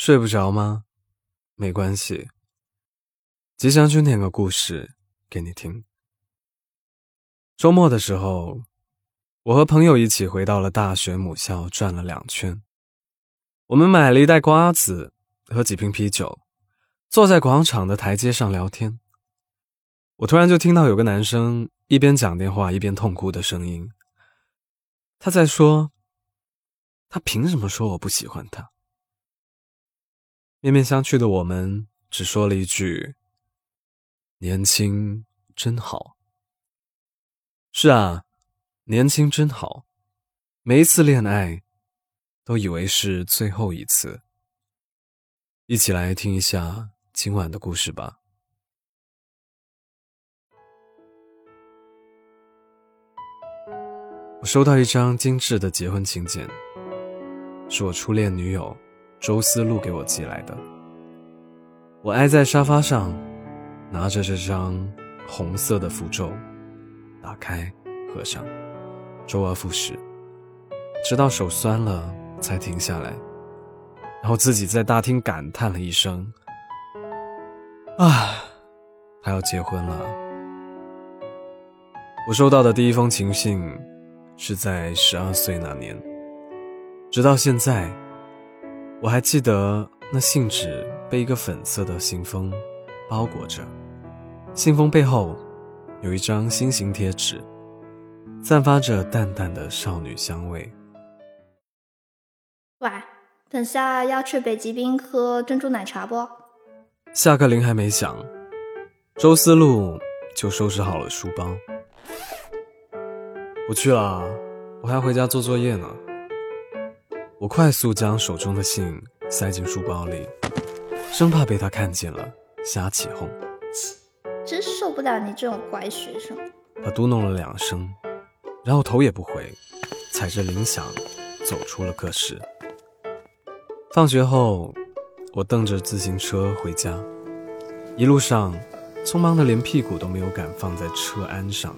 睡不着吗？没关系，吉祥君念个故事给你听。周末的时候，我和朋友一起回到了大学母校，转了两圈。我们买了一袋瓜子和几瓶啤酒，坐在广场的台阶上聊天。我突然就听到有个男生一边讲电话一边痛哭的声音，他在说：“他凭什么说我不喜欢他？”面面相觑的我们只说了一句：“年轻真好。”是啊，年轻真好。每一次恋爱，都以为是最后一次。一起来听一下今晚的故事吧。我收到一张精致的结婚请柬，是我初恋女友。周思路给我寄来的。我挨在沙发上，拿着这张红色的符咒，打开，合上，周而复始，直到手酸了才停下来。然后自己在大厅感叹了一声：“啊，他要结婚了。”我收到的第一封情信，是在十二岁那年，直到现在。我还记得那信纸被一个粉色的信封包裹着，信封背后有一张心形贴纸，散发着淡淡的少女香味。喂，等下要去北极冰喝珍珠奶茶不？下课铃还没响，周思路就收拾好了书包。不去了，我还要回家做作业呢。我快速将手中的信塞进书包里，生怕被他看见了瞎起哄。真受不了你这种乖学生。他嘟哝了两声，然后头也不回，踩着铃响走出了课室。放学后，我蹬着自行车回家，一路上匆忙的连屁股都没有敢放在车鞍上。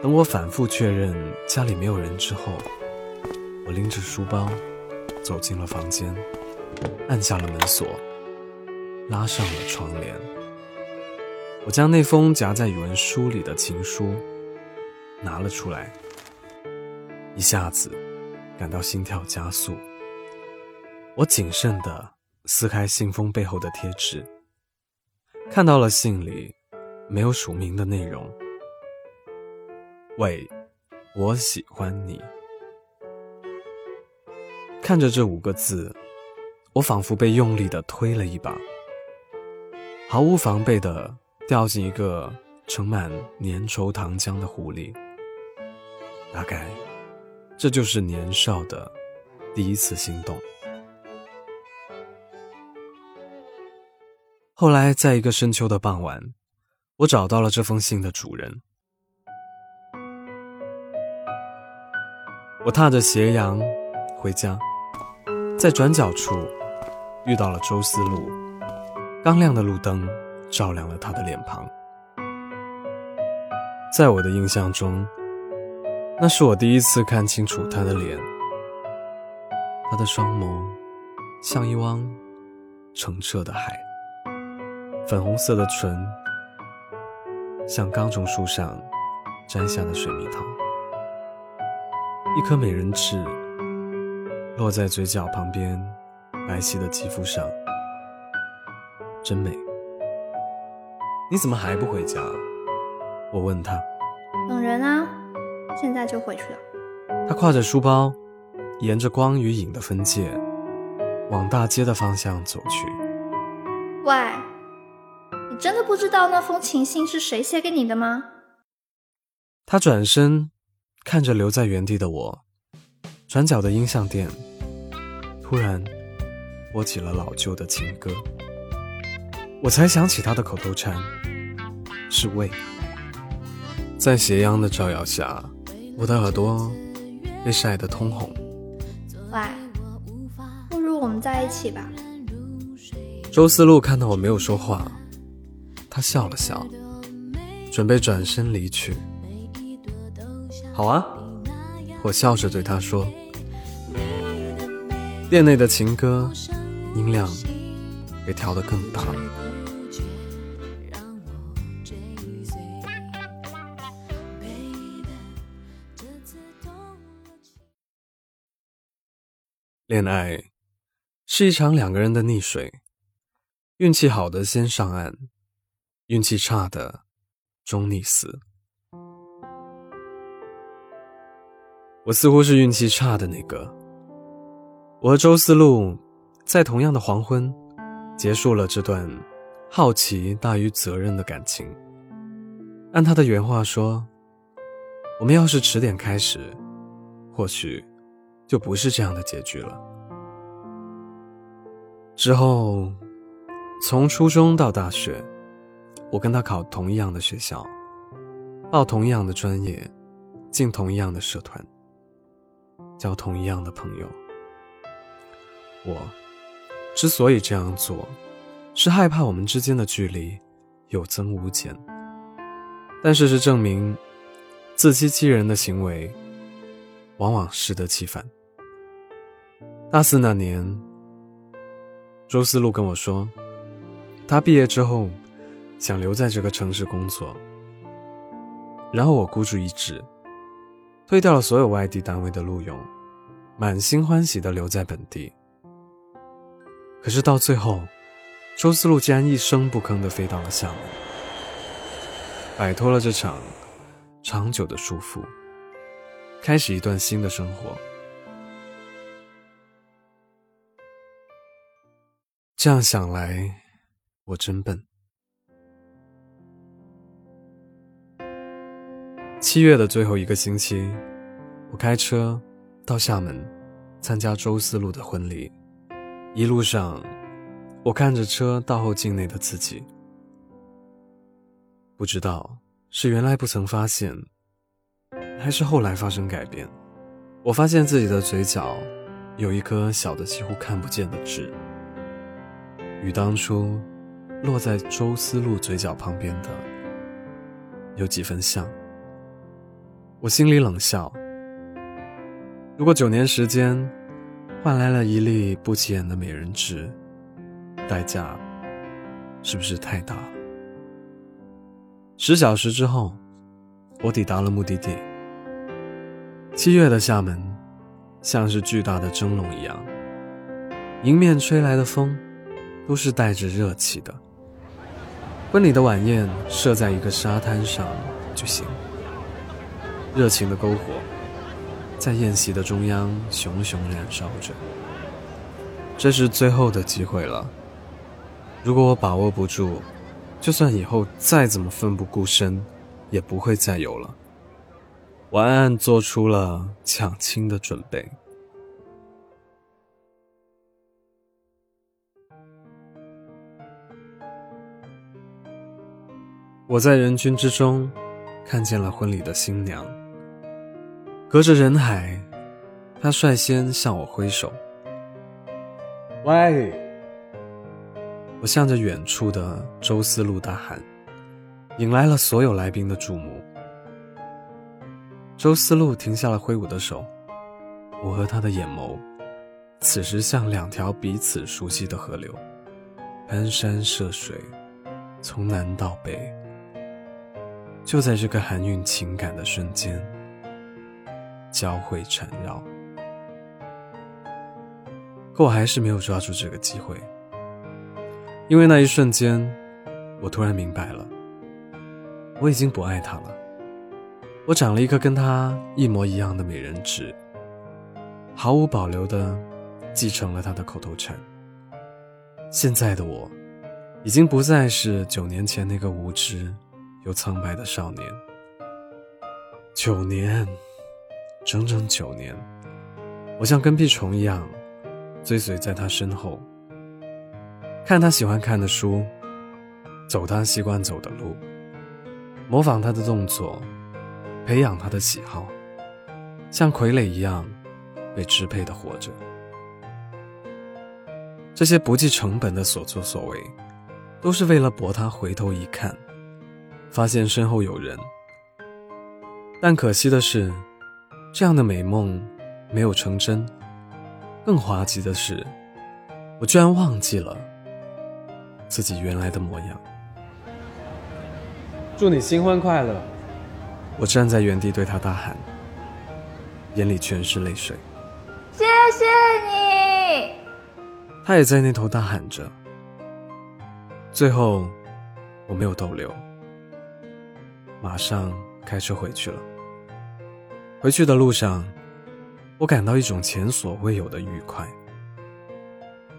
等我反复确认家里没有人之后。我拎着书包走进了房间，按下了门锁，拉上了窗帘。我将那封夹在语文书里的情书拿了出来，一下子感到心跳加速。我谨慎地撕开信封背后的贴纸，看到了信里没有署名的内容。喂，我喜欢你。看着这五个字，我仿佛被用力的推了一把，毫无防备的掉进一个盛满粘稠糖浆的壶里。大概，这就是年少的第一次心动。后来，在一个深秋的傍晚，我找到了这封信的主人。我踏着斜阳回家。在转角处遇到了周思路，刚亮的路灯照亮了他的脸庞。在我的印象中，那是我第一次看清楚他的脸。他的双眸像一汪澄澈的海，粉红色的唇像刚从树上摘下的水蜜桃，一颗美人痣。落在嘴角旁边，白皙的肌肤上，真美。你怎么还不回家？我问他。等人啊，现在就回去了。他挎着书包，沿着光与影的分界，往大街的方向走去。喂，你真的不知道那封情信是谁写给你的吗？他转身，看着留在原地的我。转角的音像店，突然播起了老旧的情歌，我才想起他的口头禅是“喂”。在斜阳的照耀下，我的耳朵被晒得通红。喂，不如我们在一起吧。周思路看到我没有说话，他笑了笑，准备转身离去。好啊，我笑着对他说。店内的情歌音量也调得更大。恋爱是一场两个人的溺水，运气好的先上岸，运气差的终溺死。我似乎是运气差的那个。我和周思路在同样的黄昏，结束了这段好奇大于责任的感情。按他的原话说，我们要是迟点开始，或许。就不是这样的结局了。之后，从初中到大学，我跟他考同一样的学校，报同一样的专业，进同一样的社团，交同一样的朋友。我之所以这样做，是害怕我们之间的距离有增无减。但事实证明，自欺欺人的行为。往往适得其反。大四那年，周思路跟我说，他毕业之后想留在这个城市工作。然后我孤注一掷，推掉了所有外地单位的录用，满心欢喜的留在本地。可是到最后，周思路竟然一声不吭的飞到了厦门，摆脱了这场长久的束缚。开始一段新的生活。这样想来，我真笨。七月的最后一个星期，我开车到厦门参加周思路的婚礼。一路上，我看着车倒后镜内的自己，不知道是原来不曾发现。还是后来发生改变，我发现自己的嘴角有一颗小的几乎看不见的痣，与当初落在周思路嘴角旁边的有几分像。我心里冷笑：如果九年时间换来了一粒不起眼的美人痣，代价是不是太大了？十小时之后，我抵达了目的地。七月的厦门，像是巨大的蒸笼一样，迎面吹来的风，都是带着热气的。婚礼的晚宴设在一个沙滩上举行，热情的篝火在宴席的中央熊熊燃烧着。这是最后的机会了，如果我把握不住，就算以后再怎么奋不顾身，也不会再有了。我暗暗做出了抢亲的准备。我在人群之中看见了婚礼的新娘，隔着人海，他率先向我挥手。喂！我向着远处的周思路大喊，引来了所有来宾的注目。周思路停下了挥舞的手，我和他的眼眸，此时像两条彼此熟悉的河流，攀山涉水，从南到北。就在这个含蕴情感的瞬间，交汇缠绕。可我还是没有抓住这个机会，因为那一瞬间，我突然明白了，我已经不爱他了。我长了一颗跟他一模一样的美人痣，毫无保留的继承了他的口头禅。现在的我，已经不再是九年前那个无知又苍白的少年。九年，整整九年，我像跟屁虫一样追随在他身后，看他喜欢看的书，走他习惯走的路，模仿他的动作。培养他的喜好，像傀儡一样被支配的活着。这些不计成本的所作所为，都是为了博他回头一看，发现身后有人。但可惜的是，这样的美梦没有成真。更滑稽的是，我居然忘记了自己原来的模样。祝你新婚快乐！我站在原地对他大喊，眼里全是泪水。谢谢你！他也在那头大喊着。最后，我没有逗留，马上开车回去了。回去的路上，我感到一种前所未有的愉快。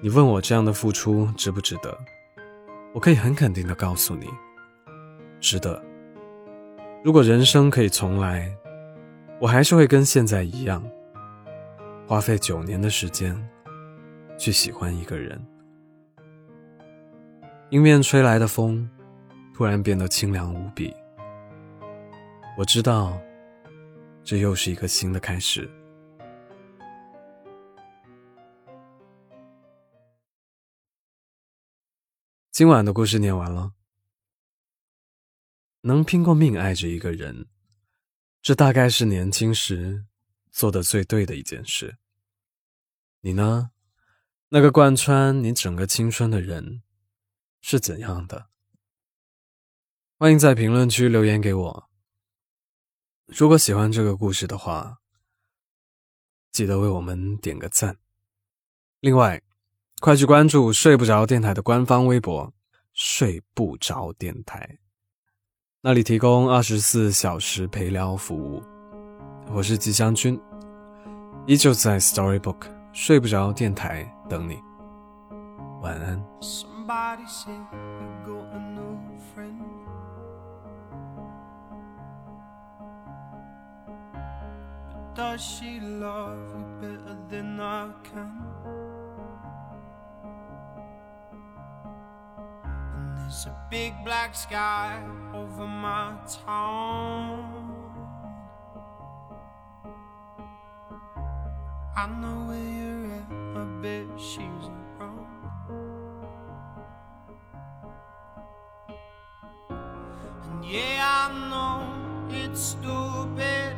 你问我这样的付出值不值得？我可以很肯定的告诉你，值得。如果人生可以重来，我还是会跟现在一样，花费九年的时间去喜欢一个人。迎面吹来的风，突然变得清凉无比。我知道，这又是一个新的开始。今晚的故事念完了。能拼过命爱着一个人，这大概是年轻时做的最对的一件事。你呢？那个贯穿你整个青春的人？是怎样的？欢迎在评论区留言给我。如果喜欢这个故事的话，记得为我们点个赞。另外，快去关注睡不着电台的官方微博“睡不着电台”，那里提供二十四小时陪聊服务。我是吉祥君，依旧在 Storybook 睡不着电台等你。晚安。Does she love you better than I can? And there's a big black sky over my town. I know where you're at, I bet she's around. And yeah, I know it's stupid,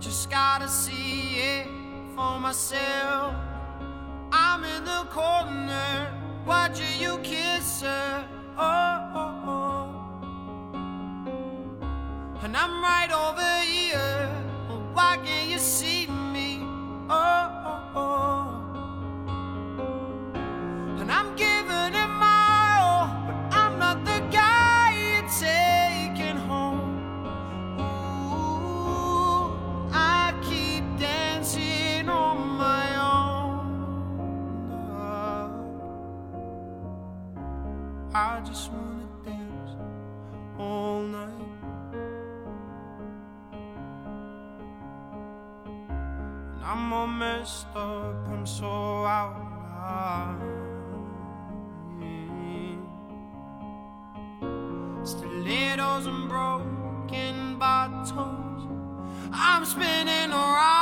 just gotta see it for myself. I'm in the corner watching you kiss her. Oh, oh, oh. and I'm right over just wanna dance all night. And I'm all messed up, I'm so out of line. Stilettos and broken bottles. I'm spinning around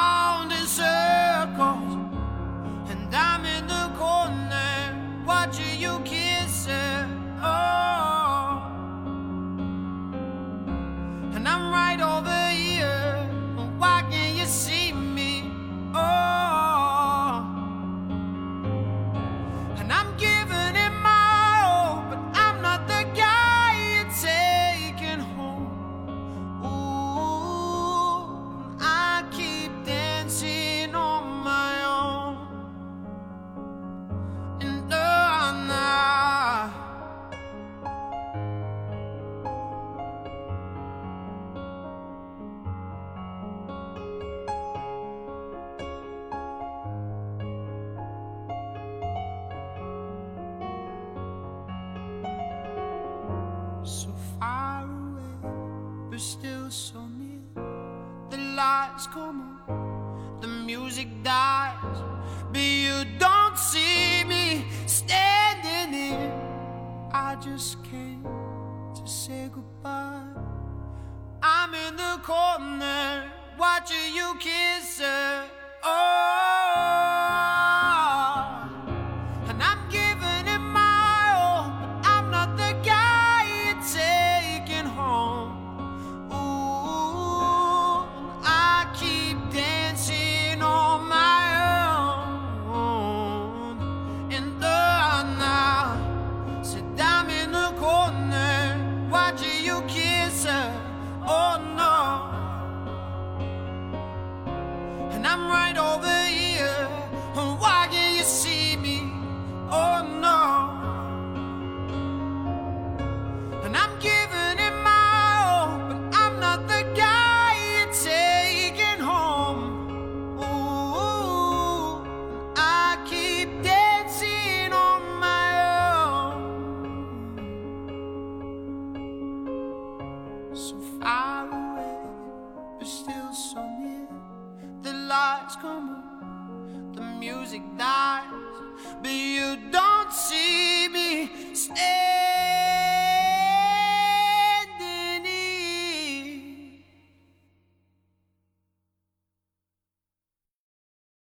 goodbye. I'm in the corner watching you kiss her.